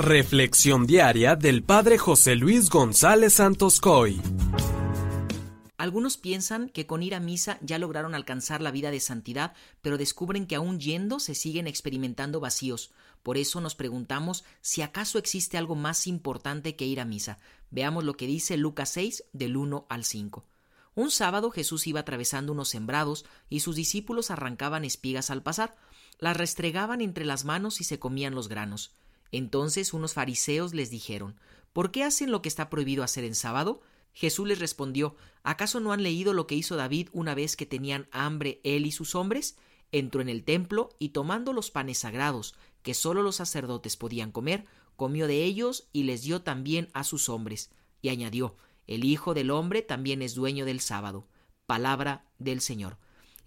Reflexión diaria del Padre José Luis González Santos Coy. Algunos piensan que con ir a misa ya lograron alcanzar la vida de santidad, pero descubren que aún yendo se siguen experimentando vacíos. Por eso nos preguntamos si acaso existe algo más importante que ir a misa. Veamos lo que dice Lucas 6 del 1 al 5. Un sábado Jesús iba atravesando unos sembrados y sus discípulos arrancaban espigas al pasar, las restregaban entre las manos y se comían los granos. Entonces unos fariseos les dijeron ¿Por qué hacen lo que está prohibido hacer en sábado? Jesús les respondió ¿Acaso no han leído lo que hizo David una vez que tenían hambre él y sus hombres? Entró en el templo y tomando los panes sagrados, que sólo los sacerdotes podían comer, comió de ellos y les dio también a sus hombres. Y añadió El Hijo del hombre también es dueño del sábado. Palabra del Señor.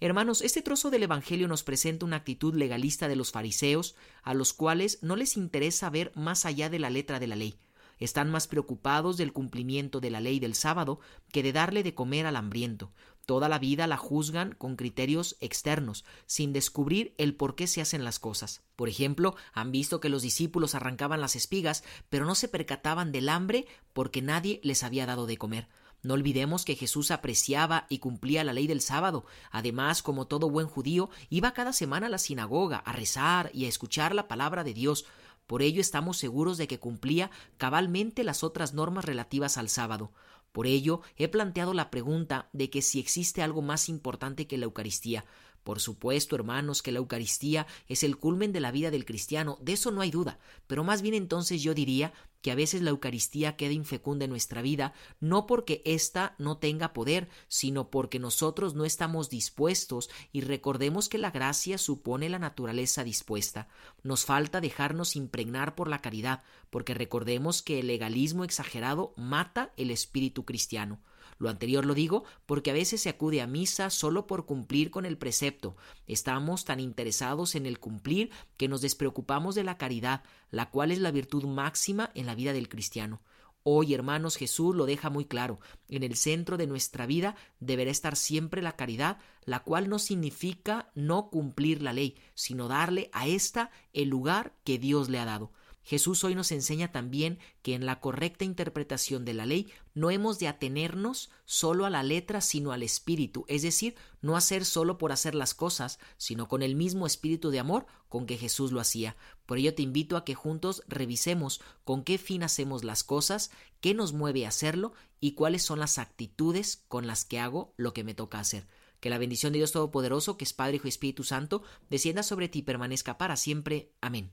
Hermanos, este trozo del Evangelio nos presenta una actitud legalista de los fariseos, a los cuales no les interesa ver más allá de la letra de la ley. Están más preocupados del cumplimiento de la ley del sábado que de darle de comer al hambriento. Toda la vida la juzgan con criterios externos, sin descubrir el por qué se hacen las cosas. Por ejemplo, han visto que los discípulos arrancaban las espigas, pero no se percataban del hambre porque nadie les había dado de comer. No olvidemos que Jesús apreciaba y cumplía la ley del sábado. Además, como todo buen judío, iba cada semana a la sinagoga a rezar y a escuchar la palabra de Dios. Por ello estamos seguros de que cumplía cabalmente las otras normas relativas al sábado. Por ello he planteado la pregunta de que si existe algo más importante que la Eucaristía. Por supuesto, hermanos, que la Eucaristía es el culmen de la vida del cristiano, de eso no hay duda, pero más bien entonces yo diría que a veces la Eucaristía queda infecunda en nuestra vida, no porque ésta no tenga poder, sino porque nosotros no estamos dispuestos y recordemos que la gracia supone la naturaleza dispuesta. Nos falta dejarnos impregnar por la caridad, porque recordemos que el legalismo exagerado mata el espíritu cristiano. Lo anterior lo digo porque a veces se acude a misa solo por cumplir con el precepto. Estamos tan interesados en el cumplir que nos despreocupamos de la caridad, la cual es la virtud máxima en la vida del cristiano. Hoy, hermanos, Jesús lo deja muy claro. En el centro de nuestra vida deberá estar siempre la caridad, la cual no significa no cumplir la ley, sino darle a ésta el lugar que Dios le ha dado. Jesús hoy nos enseña también que en la correcta interpretación de la ley no hemos de atenernos solo a la letra, sino al espíritu, es decir, no hacer solo por hacer las cosas, sino con el mismo espíritu de amor con que Jesús lo hacía. Por ello te invito a que juntos revisemos con qué fin hacemos las cosas, qué nos mueve a hacerlo y cuáles son las actitudes con las que hago lo que me toca hacer. Que la bendición de Dios Todopoderoso, que es Padre, Hijo y Espíritu Santo, descienda sobre ti y permanezca para siempre. Amén.